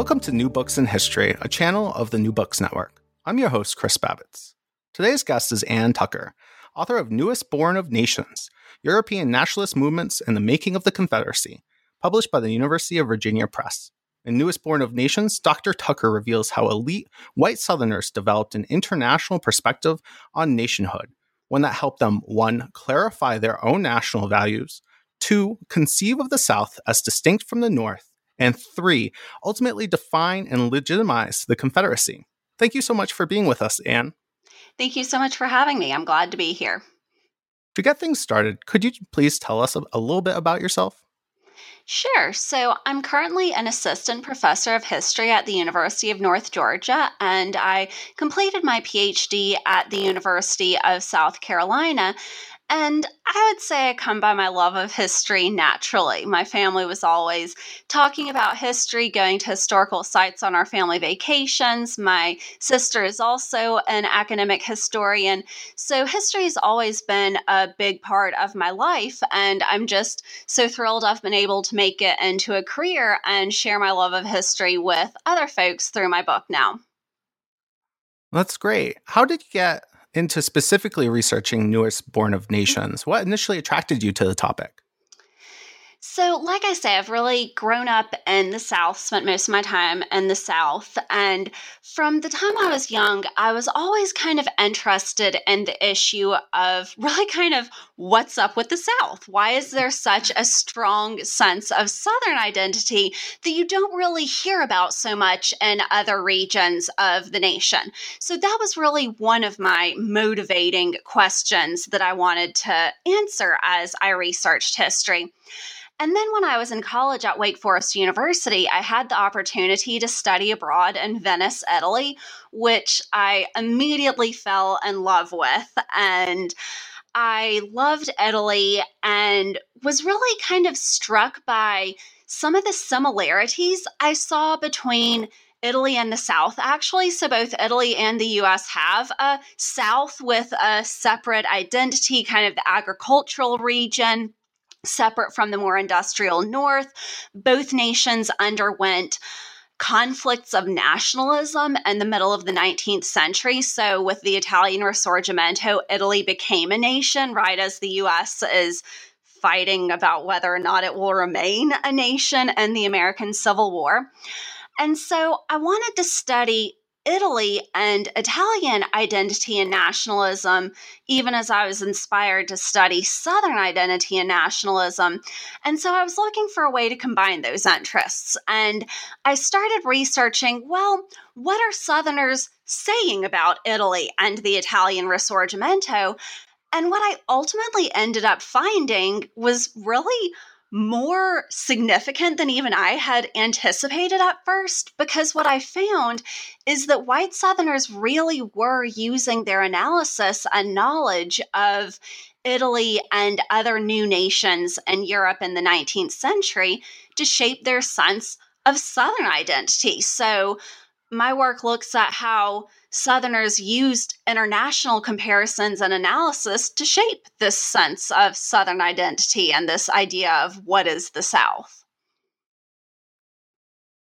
Welcome to New Books in History, a channel of the New Books Network. I'm your host, Chris Babits. Today's guest is Ann Tucker, author of Newest Born of Nations European Nationalist Movements and the Making of the Confederacy, published by the University of Virginia Press. In Newest Born of Nations, Dr. Tucker reveals how elite white Southerners developed an international perspective on nationhood, one that helped them 1. clarify their own national values, 2. conceive of the South as distinct from the North, and three, ultimately define and legitimize the Confederacy. Thank you so much for being with us, Ann. Thank you so much for having me. I'm glad to be here. To get things started, could you please tell us a, a little bit about yourself? Sure. So, I'm currently an assistant professor of history at the University of North Georgia, and I completed my PhD at the University of South Carolina. And I would say I come by my love of history naturally. My family was always talking about history, going to historical sites on our family vacations. My sister is also an academic historian. So, history has always been a big part of my life. And I'm just so thrilled I've been able to make it into a career and share my love of history with other folks through my book now. That's great. How did you get into specifically researching Newest Born of Nations. What initially attracted you to the topic? So, like I say, I've really grown up in the South, spent most of my time in the South. And from the time I was young, I was always kind of interested in the issue of really kind of what's up with the South? Why is there such a strong sense of Southern identity that you don't really hear about so much in other regions of the nation? So, that was really one of my motivating questions that I wanted to answer as I researched history. And then when I was in college at Wake Forest University, I had the opportunity to study abroad in Venice, Italy, which I immediately fell in love with. And I loved Italy and was really kind of struck by some of the similarities I saw between Italy and the South, actually. So, both Italy and the US have a South with a separate identity, kind of the agricultural region separate from the more industrial North. Both nations underwent conflicts of nationalism in the middle of the 19th century. So, with the Italian Risorgimento, Italy became a nation right as the US is fighting about whether or not it will remain a nation in the American Civil War. And so, I wanted to study Italy and Italian identity and nationalism, even as I was inspired to study Southern identity and nationalism. And so I was looking for a way to combine those interests. And I started researching well, what are Southerners saying about Italy and the Italian Risorgimento? And what I ultimately ended up finding was really more significant than even I had anticipated at first because what I found is that white Southerners really were using their analysis and knowledge of Italy and other new nations in Europe in the 19th century to shape their sense of Southern identity. So, my work looks at how Southerners used international comparisons and analysis to shape this sense of Southern identity and this idea of what is the South.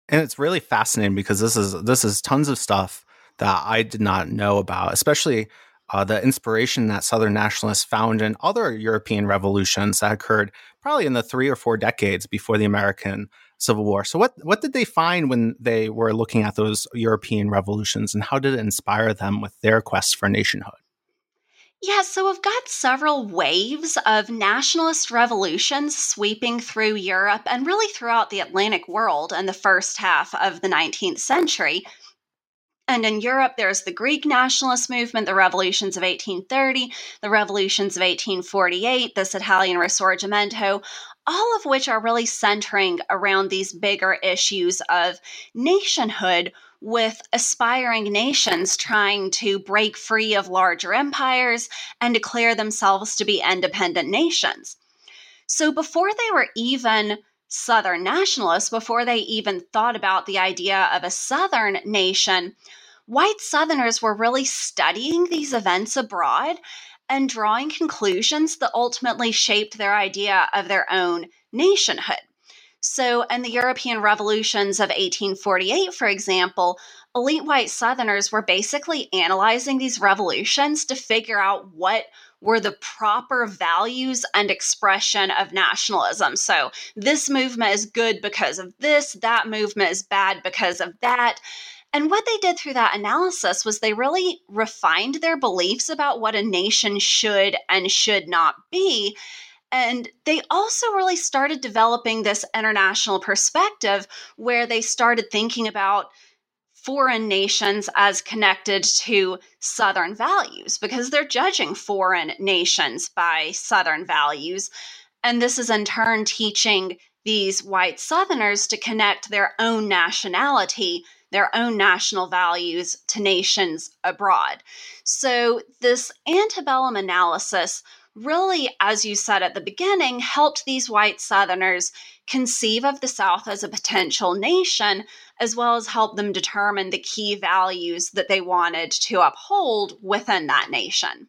And it's really fascinating because this is this is tons of stuff that I did not know about, especially uh, the inspiration that Southern nationalists found in other European revolutions that occurred probably in the three or four decades before the American Civil War. So, what what did they find when they were looking at those European revolutions, and how did it inspire them with their quest for nationhood? Yeah, so we've got several waves of nationalist revolutions sweeping through Europe and really throughout the Atlantic world in the first half of the 19th century. And in Europe, there's the Greek nationalist movement, the revolutions of 1830, the revolutions of 1848, this Italian Risorgimento, all of which are really centering around these bigger issues of nationhood with aspiring nations trying to break free of larger empires and declare themselves to be independent nations. So before they were even Southern nationalists, before they even thought about the idea of a Southern nation, white Southerners were really studying these events abroad and drawing conclusions that ultimately shaped their idea of their own nationhood. So, in the European revolutions of 1848, for example, elite white Southerners were basically analyzing these revolutions to figure out what were the proper values and expression of nationalism. So, this movement is good because of this, that movement is bad because of that. And what they did through that analysis was they really refined their beliefs about what a nation should and should not be. And they also really started developing this international perspective where they started thinking about foreign nations as connected to Southern values because they're judging foreign nations by Southern values. And this is in turn teaching these white Southerners to connect their own nationality, their own national values to nations abroad. So, this antebellum analysis really, as you said at the beginning, helped these white Southerners conceive of the South as a potential nation, as well as help them determine the key values that they wanted to uphold within that nation.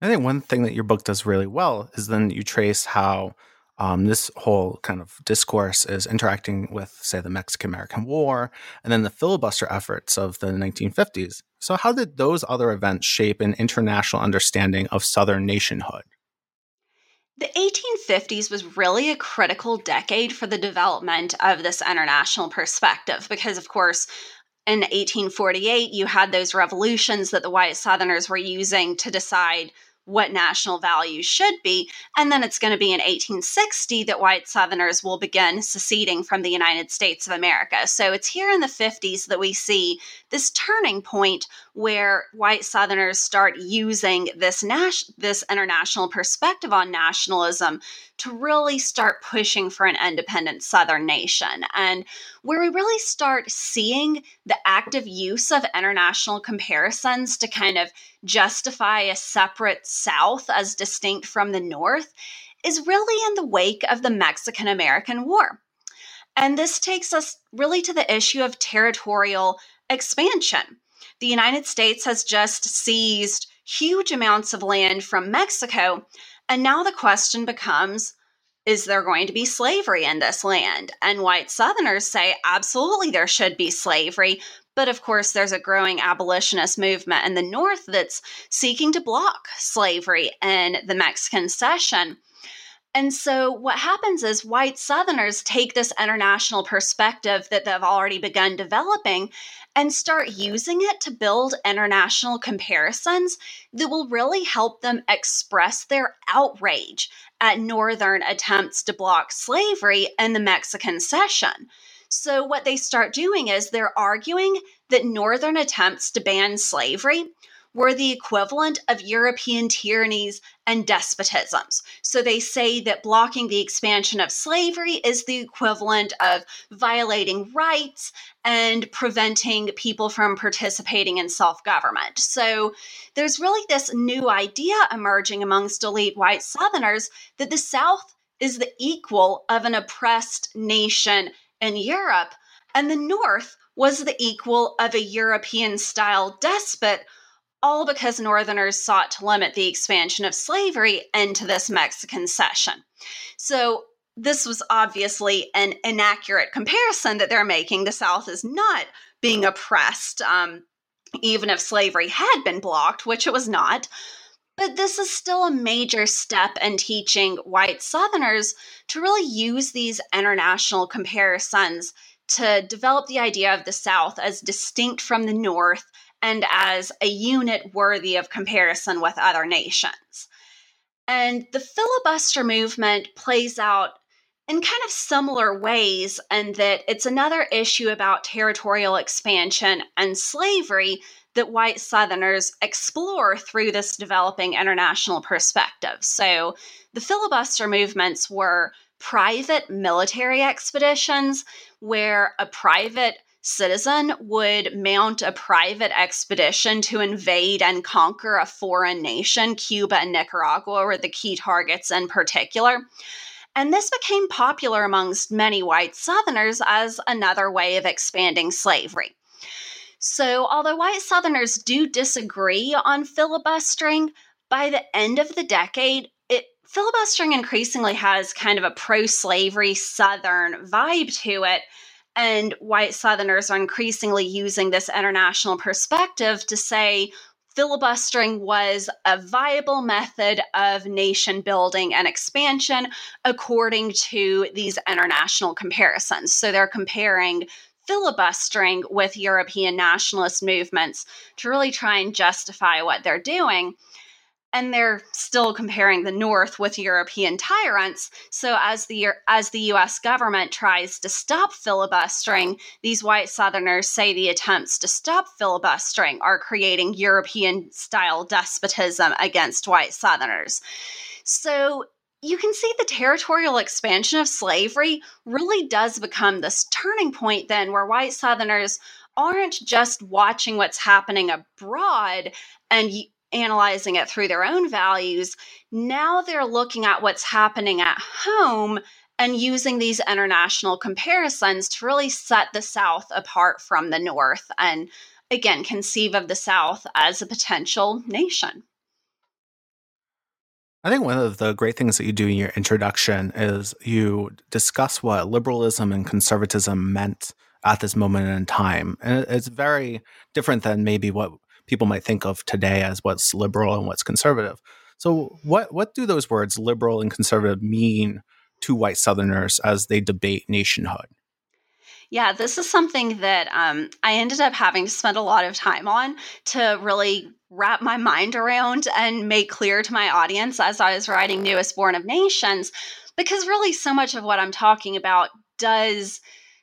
I think one thing that your book does really well is then you trace how um, this whole kind of discourse is interacting with, say, the Mexican American War and then the filibuster efforts of the 1950s. So, how did those other events shape an international understanding of Southern nationhood? The 1850s was really a critical decade for the development of this international perspective because, of course, in 1848, you had those revolutions that the white Southerners were using to decide what national values should be. And then it's going to be in 1860 that white Southerners will begin seceding from the United States of America. So it's here in the 50s that we see this turning point where white Southerners start using this nas- this international perspective on nationalism to really start pushing for an independent Southern nation. And where we really start seeing the active use of international comparisons to kind of justify a separate South as distinct from the North is really in the wake of the Mexican American War. And this takes us really to the issue of territorial expansion. The United States has just seized huge amounts of land from Mexico. And now the question becomes is there going to be slavery in this land? And white Southerners say absolutely there should be slavery. But of course, there's a growing abolitionist movement in the North that's seeking to block slavery in the Mexican cession. And so, what happens is white Southerners take this international perspective that they've already begun developing and start using it to build international comparisons that will really help them express their outrage at Northern attempts to block slavery in the Mexican cession. So, what they start doing is they're arguing that Northern attempts to ban slavery were the equivalent of European tyrannies and despotisms. So they say that blocking the expansion of slavery is the equivalent of violating rights and preventing people from participating in self government. So there's really this new idea emerging amongst elite white Southerners that the South is the equal of an oppressed nation in Europe, and the North was the equal of a European style despot all because Northerners sought to limit the expansion of slavery into this Mexican cession. So, this was obviously an inaccurate comparison that they're making. The South is not being oppressed, um, even if slavery had been blocked, which it was not. But this is still a major step in teaching white Southerners to really use these international comparisons to develop the idea of the South as distinct from the North and as a unit worthy of comparison with other nations. And the filibuster movement plays out in kind of similar ways, and that it's another issue about territorial expansion and slavery that white Southerners explore through this developing international perspective. So the filibuster movements were private military expeditions where a private citizen would mount a private expedition to invade and conquer a foreign nation. Cuba and Nicaragua were the key targets in particular. And this became popular amongst many white Southerners as another way of expanding slavery. So, although white Southerners do disagree on filibustering, by the end of the decade, it filibustering increasingly has kind of a pro-slavery Southern vibe to it. And white Southerners are increasingly using this international perspective to say filibustering was a viable method of nation building and expansion according to these international comparisons. So they're comparing filibustering with European nationalist movements to really try and justify what they're doing. And they're still comparing the North with European tyrants. So as the as the U.S. government tries to stop filibustering, these white Southerners say the attempts to stop filibustering are creating European-style despotism against white Southerners. So you can see the territorial expansion of slavery really does become this turning point then where white southerners aren't just watching what's happening abroad and analyzing it through their own values. Now they're looking at what's happening at home and using these international comparisons to really set the south apart from the north and again conceive of the south as a potential nation I think one of the great things that you do in your introduction is you discuss what liberalism and conservatism meant at this moment in time. And it's very different than maybe what people might think of today as what's liberal and what's conservative. So what what do those words liberal and conservative mean to white southerners as they debate nationhood? Yeah, this is something that um, I ended up having to spend a lot of time on to really wrap my mind around and make clear to my audience as I was writing Newest Born of Nations, because really so much of what I'm talking about does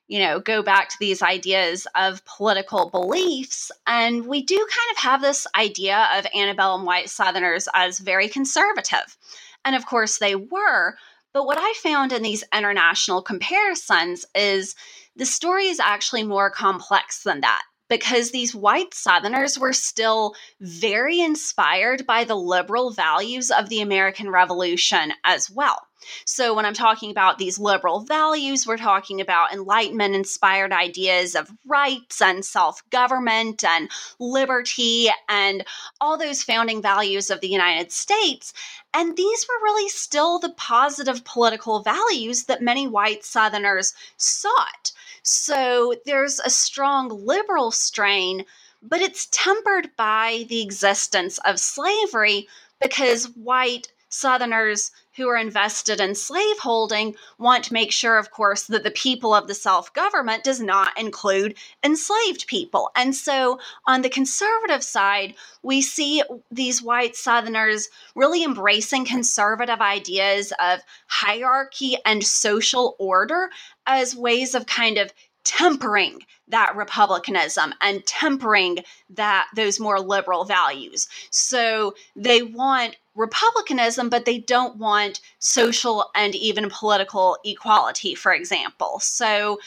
you know, go back to these ideas of political beliefs. And we do kind of have this idea of antebellum white Southerners as very conservative. And of course, they were. But what I found in these international comparisons is the story is actually more complex than that because these white Southerners were still very inspired by the liberal values of the American Revolution as well. So, when I'm talking about these liberal values, we're talking about Enlightenment inspired ideas of rights and self government and liberty and all those founding values of the United States. And these were really still the positive political values that many white Southerners sought. So, there's a strong liberal strain, but it's tempered by the existence of slavery because white Southerners who are invested in slaveholding want to make sure, of course, that the people of the self government does not include enslaved people. And so on the conservative side, we see these white Southerners really embracing conservative ideas of hierarchy and social order as ways of kind of tempering that republicanism and tempering that those more liberal values so they want republicanism but they don't want social and even political equality for example so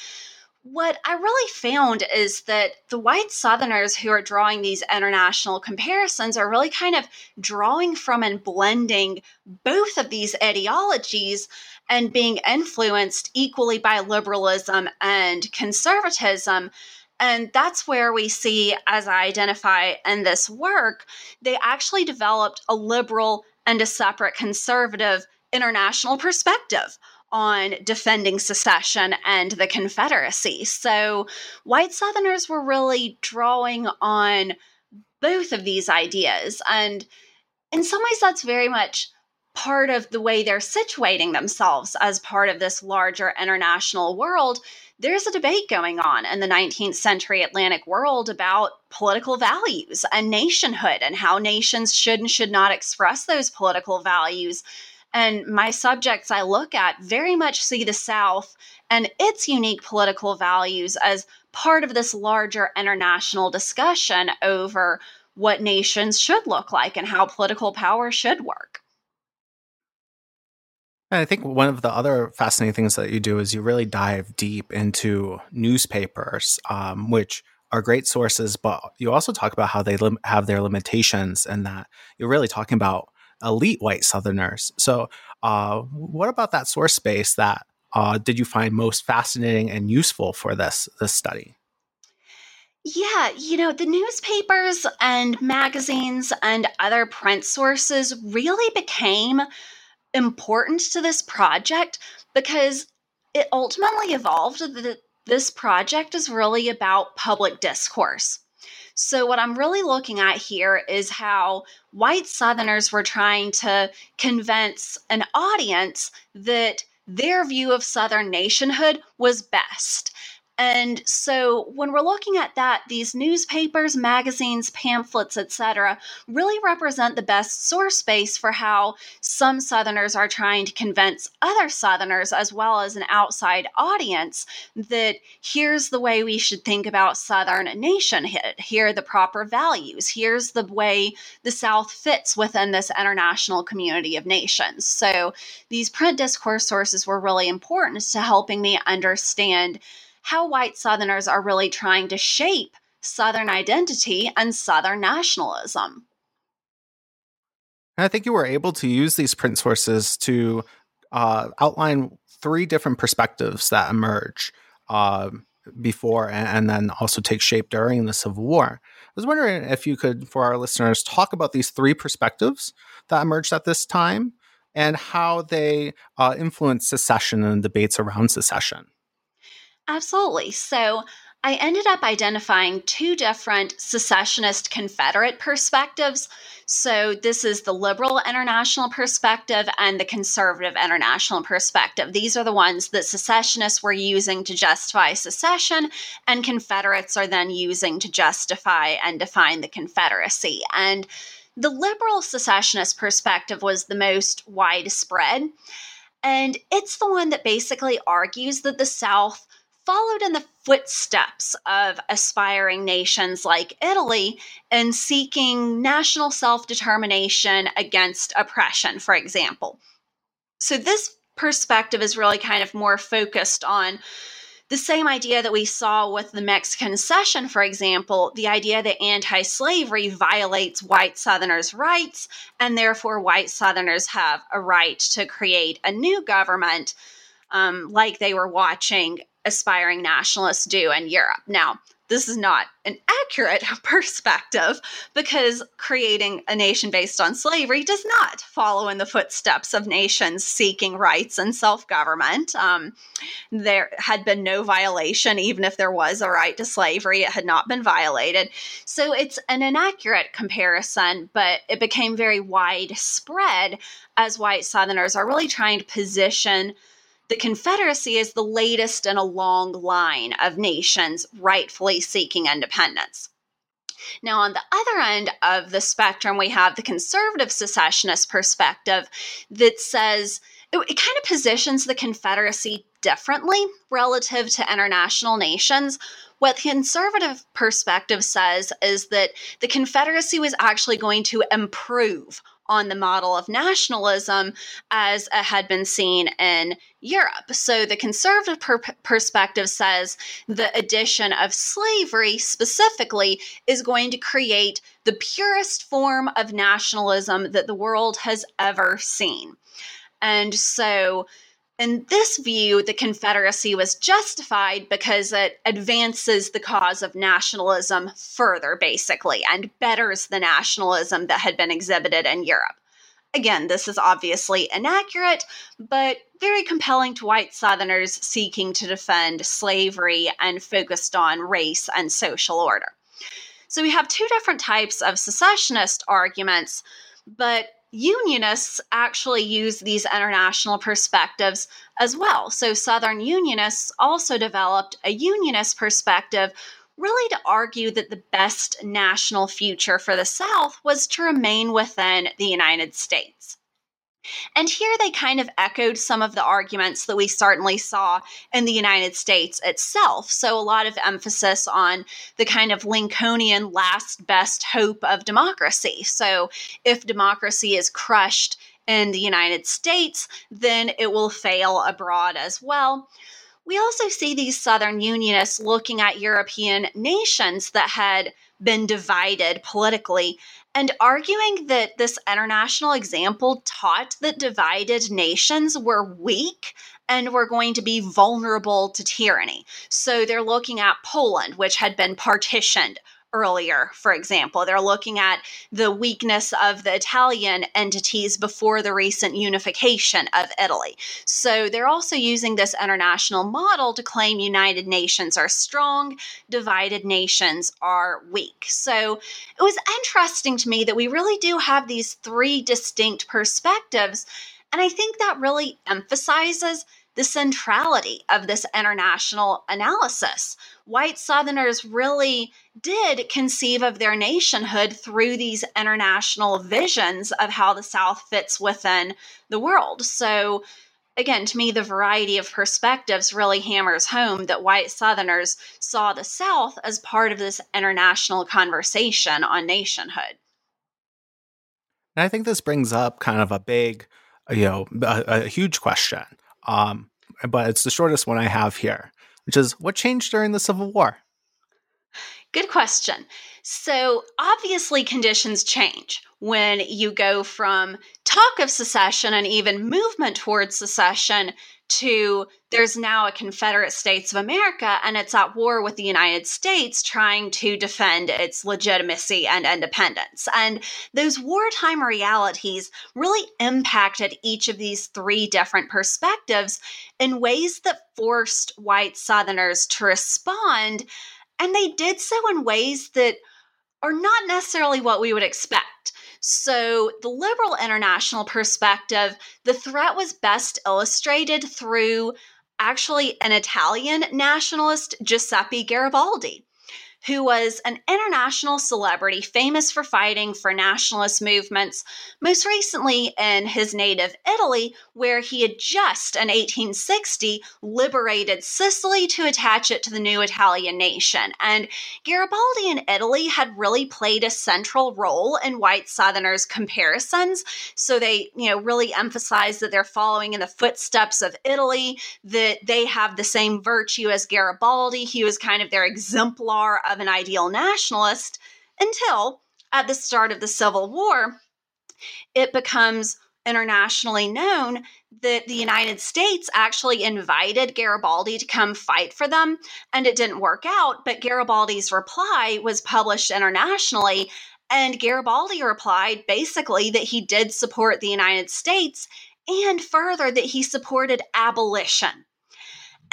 what I really found is that the white Southerners who are drawing these international comparisons are really kind of drawing from and blending both of these ideologies and being influenced equally by liberalism and conservatism. And that's where we see, as I identify in this work, they actually developed a liberal and a separate conservative international perspective on defending secession and the Confederacy. So white Southerners were really drawing on both of these ideas. And in some ways, that's very much part of the way they're situating themselves as part of this larger international world. There's a debate going on in the 19th century Atlantic world about political values and nationhood and how nations should and should not express those political values And my subjects I look at very much see the South and its unique political values as part of this larger international discussion over what nations should look like and how political power should work. And I think one of the other fascinating things that you do is you really dive deep into newspapers, um, which are great sources, but you also talk about how they lim- have their limitations and that you're really talking about elite white Southerners. So, uh, what about that source space that uh, did you find most fascinating and useful for this this study? Yeah, you know, the newspapers and magazines and other print sources really became important to this project because it ultimately evolved that this project is really about public discourse. So, what I'm really looking at here is how white Southerners were trying to convince an audience that their view of Southern nationhood was best and so when we're looking at that, these newspapers, magazines, pamphlets, etc., really represent the best source space for how some Southerners are trying to convince other Southerners, as well as an outside audience, that here's the way we should think about Southern nationhood. Here are the proper values. Here's the way the South fits within this international community of nations. So these print discourse sources were really important to helping me understand how white Southerners are really trying to shape Southern identity and Southern nationalism. And I think you were able to use these print sources to uh, outline three different perspectives that emerge uh, before and, and, then also take shape during the Civil War. I was wondering if you could, for our listeners, talk about these three perspectives that emerged at this time and how they uh, influenced secession and debates around secession. Absolutely. So I ended up identifying two different secessionist Confederate perspectives. So, this is the liberal international perspective and the conservative international perspective. These are the ones that secessionists were using to justify secession, and Confederates are then using to justify and define the Confederacy. And the liberal secessionist perspective was the most widespread. And it's the one that basically argues that the South followed in the footsteps of aspiring nations like Italy in seeking national self determination against oppression, for example. So, this perspective is really kind of more focused on the same idea that we saw with the Mexican Cession, for example, the idea that anti slavery violates white Southerners' rights, and therefore white Southerners have a right to create a new government. Um, like they were watching aspiring nationalists do in Europe. Now, this is not an accurate perspective because creating a nation based on slavery does not follow in the footsteps of nations seeking rights and self government. Um, there had been no violation, even if there was a right to slavery, it had not been violated. So it's an inaccurate comparison, but it became very widespread as white Southerners are really trying to position the Confederacy is the latest in a long line of nations rightfully seeking independence. Now, on the other end of the spectrum, we have the conservative secessionist perspective that says it, it, kind of positions the Confederacy differently relative to international nations. What the conservative perspective says is that the Confederacy was actually going to improve on the model of nationalism as it had been seen in Europe. So the conservative per- perspective says the addition of slavery specifically is going to create the purest form of nationalism that the world has ever seen. And so in this view, the Confederacy was justified because it advances the cause of nationalism further, basically, and betters the nationalism that had been exhibited in Europe. Again, this is obviously inaccurate, but very compelling to white Southerners seeking to defend slavery and focused on race and social order. So we have two different types of secessionist arguments, but Unionists actually use these international perspectives as well. So, Southern Unionists also developed a Unionist perspective, really to argue that the best national future for the South was to remain within the United States. And here they kind of echoed some of the arguments that we certainly saw in the United States itself. So, a lot of emphasis on the kind of Lincolnian last best hope of democracy. So, if democracy is crushed in the United States, then it will fail abroad as well. We also see these Southern Unionists looking at European nations that had been divided politically and arguing that this international example taught that divided nations were weak and were going to be vulnerable to tyranny. So they're looking at Poland, which had been partitioned earlier, for example. They're looking at the weakness of the Italian entities before the recent unification of Italy. So they're also using this international model to claim United Nations are strong, divided nations are weak. So it was interesting to me that we really do have these three distinct perspectives. And I think that really emphasizes the centrality of this international analysis. White Southerners really did conceive of their nationhood through these international visions of how the South fits within the world. So, again, to me, the variety of perspectives really hammers home that white Southerners saw the South as part of this international conversation on nationhood. And I think this brings up kind of a big, you know, a, a huge question um, but it's the shortest one I have here, which is what changed during the Civil War? Good question. So, obviously, conditions change when you go from talk of secession and even movement towards secession to there's now a Confederate States of America and it's at war with the United States trying to defend its legitimacy and independence. And those wartime realities really impacted each of these three different perspectives in ways that forced white Southerners to respond. And they did so in ways that are not necessarily what we would expect. So, the liberal international perspective, the threat was best illustrated through actually an Italian nationalist, Giuseppe Garibaldi who was an international celebrity famous for fighting for nationalist movements, most recently in his native Italy, where he had just in 1860 liberated Sicily to attach it to the new Italian nation. And Garibaldi in Italy had really played a central role in white Southerners' comparisons. So they, you know, really emphasized that they're following in the footsteps of Italy, that they have the same virtue as Garibaldi. He was kind of their exemplar of an ideal nationalist until at the start of the Civil War, it becomes internationally known that the United States actually invited Garibaldi to come fight for them, and it didn't work out. But Garibaldi's reply was published internationally, and Garibaldi replied basically that he did support the United States and further that he supported abolition.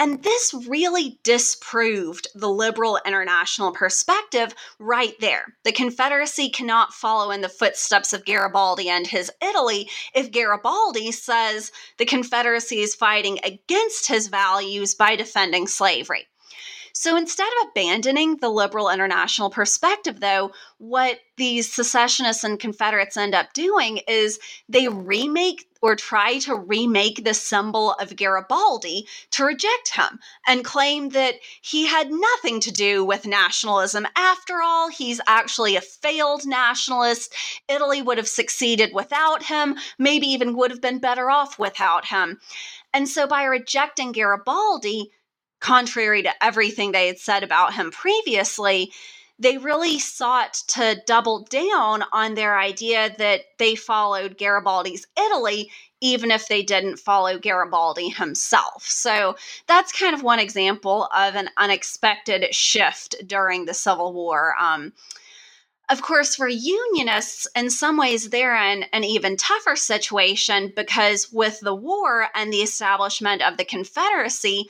And this really disproved the liberal international perspective right there. The Confederacy cannot follow in the footsteps of Garibaldi and his Italy if Garibaldi says the Confederacy is fighting against his values by defending slavery. So instead of abandoning the liberal international perspective, though, what these secessionists and Confederates end up doing is they remake or try to remake the symbol of Garibaldi to reject him and claim that he had nothing to do with nationalism. After all, he's actually a failed nationalist. Italy would have succeeded without him, maybe even would have been better off without him. And so by rejecting Garibaldi, contrary to everything they had said about him previously, they really sought to double down on their idea that they followed Garibaldi's Italy, even if they didn't follow Garibaldi himself. So that's kind of one example of an unexpected shift during the Civil War. Um, of course, for Unionists, in some ways, they're in an even tougher situation because with the war and the establishment of the Confederacy,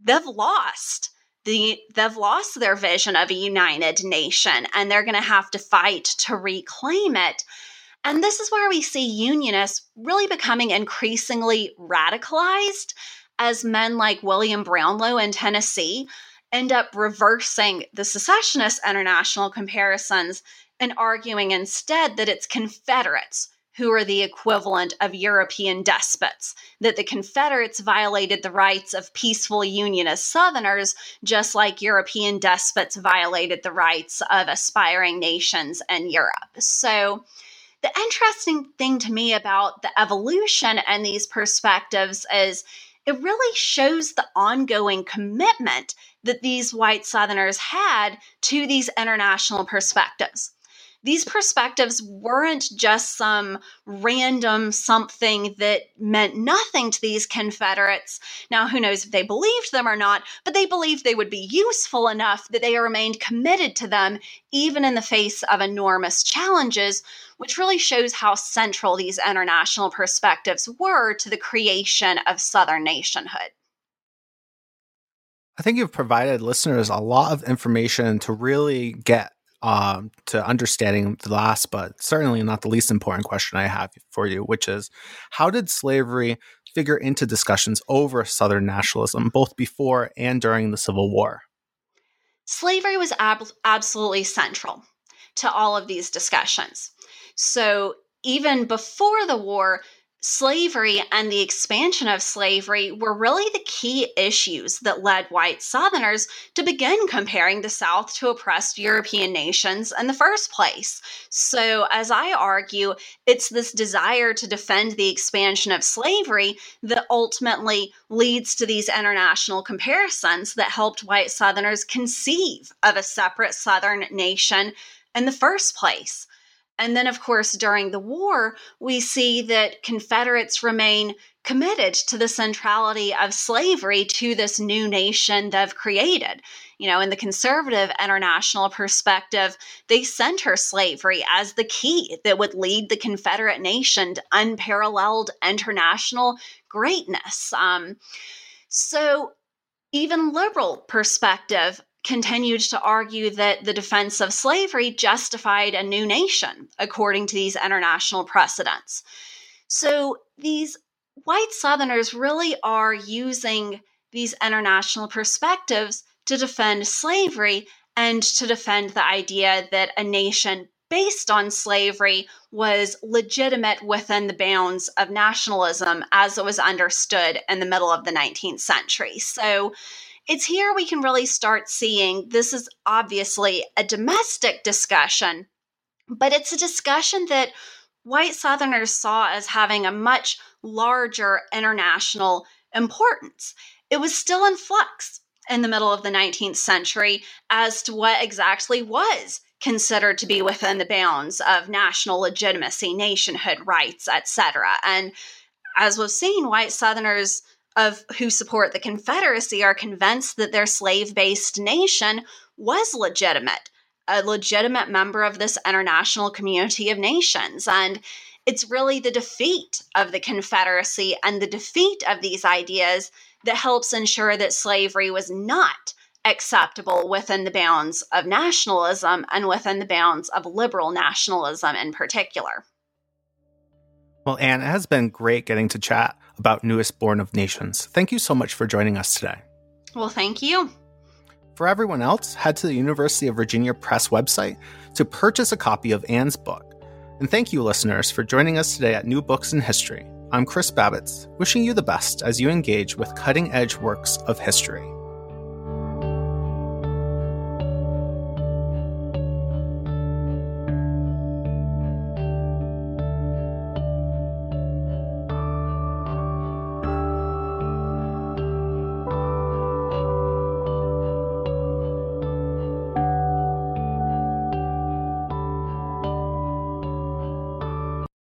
they've lost the they've lost their vision of a united nation and they're going to have to fight to reclaim it. And this is where we see unionists really becoming increasingly radicalized as men like William Brownlow in Tennessee end up reversing the secessionist international comparisons and arguing instead that it's Confederates who are the equivalent of European despots, that the Confederates violated the rights of peaceful Unionist Southerners, just like European despots violated the rights of aspiring nations in Europe. So, the interesting thing to me about the evolution and these perspectives is it really shows the ongoing commitment that these white Southerners had to these international perspectives these perspectives weren't just some random something that meant nothing to these Confederates. Now, who knows if they believed them or not, but they believed they would be useful enough that they remained committed to them, even in the face of enormous challenges, which really shows how central these international perspectives were to the creation of Southern nationhood. I think you've provided listeners a lot of information to really get um, to understanding the last, but certainly not the least important question I have for you, which is how did slavery figure into discussions over Southern nationalism, both before and during the Civil War? Slavery was ab- absolutely central to all of these discussions. So even before the war, slavery and the expansion of slavery were really the key issues that led white Southerners to begin comparing the South to oppressed European nations in the first place. So, as I argue, it's this desire to defend the expansion of slavery that ultimately leads to these international comparisons that helped white Southerners conceive of a separate Southern nation in the first place. And then, of course, during the war, we see that Confederates remain committed to the centrality of slavery to this new nation they've created. You know, in the conservative international perspective, they center slavery as the key that would lead the Confederate nation to unparalleled international greatness. Um, so, even liberal perspective continued to argue that the defense of slavery justified a new nation according to these international precedents. So these white Southerners really are using these international perspectives to defend slavery and to defend the idea that a nation based on slavery was legitimate within the bounds of nationalism as it was understood in the middle of the 19th century. So it's here we can really start seeing this is obviously a domestic discussion, but it's a discussion that white Southerners saw as having a much larger international importance. It was still in flux in the middle of the 19th century as to what exactly was considered to be within the bounds of national legitimacy, nationhood rights, etc. And as we've seen, white Southerners of who support the Confederacy are convinced that their slave based nation was legitimate, a legitimate member of this international community of nations. And it's really the defeat of the Confederacy and the defeat of these ideas that helps ensure that slavery was not acceptable within the bounds of nationalism and within the bounds of liberal nationalism in particular. Well, Ann, it has been great getting to chat about Newest Born of Nations. Thank you so much for joining us today. Well, thank you. For everyone else, head to the University of Virginia Press website to purchase a copy of Ann's book. And thank you, listeners, for joining us today at New Books in History. I'm Chris Babits, wishing you the best as you engage with cutting edge works of history.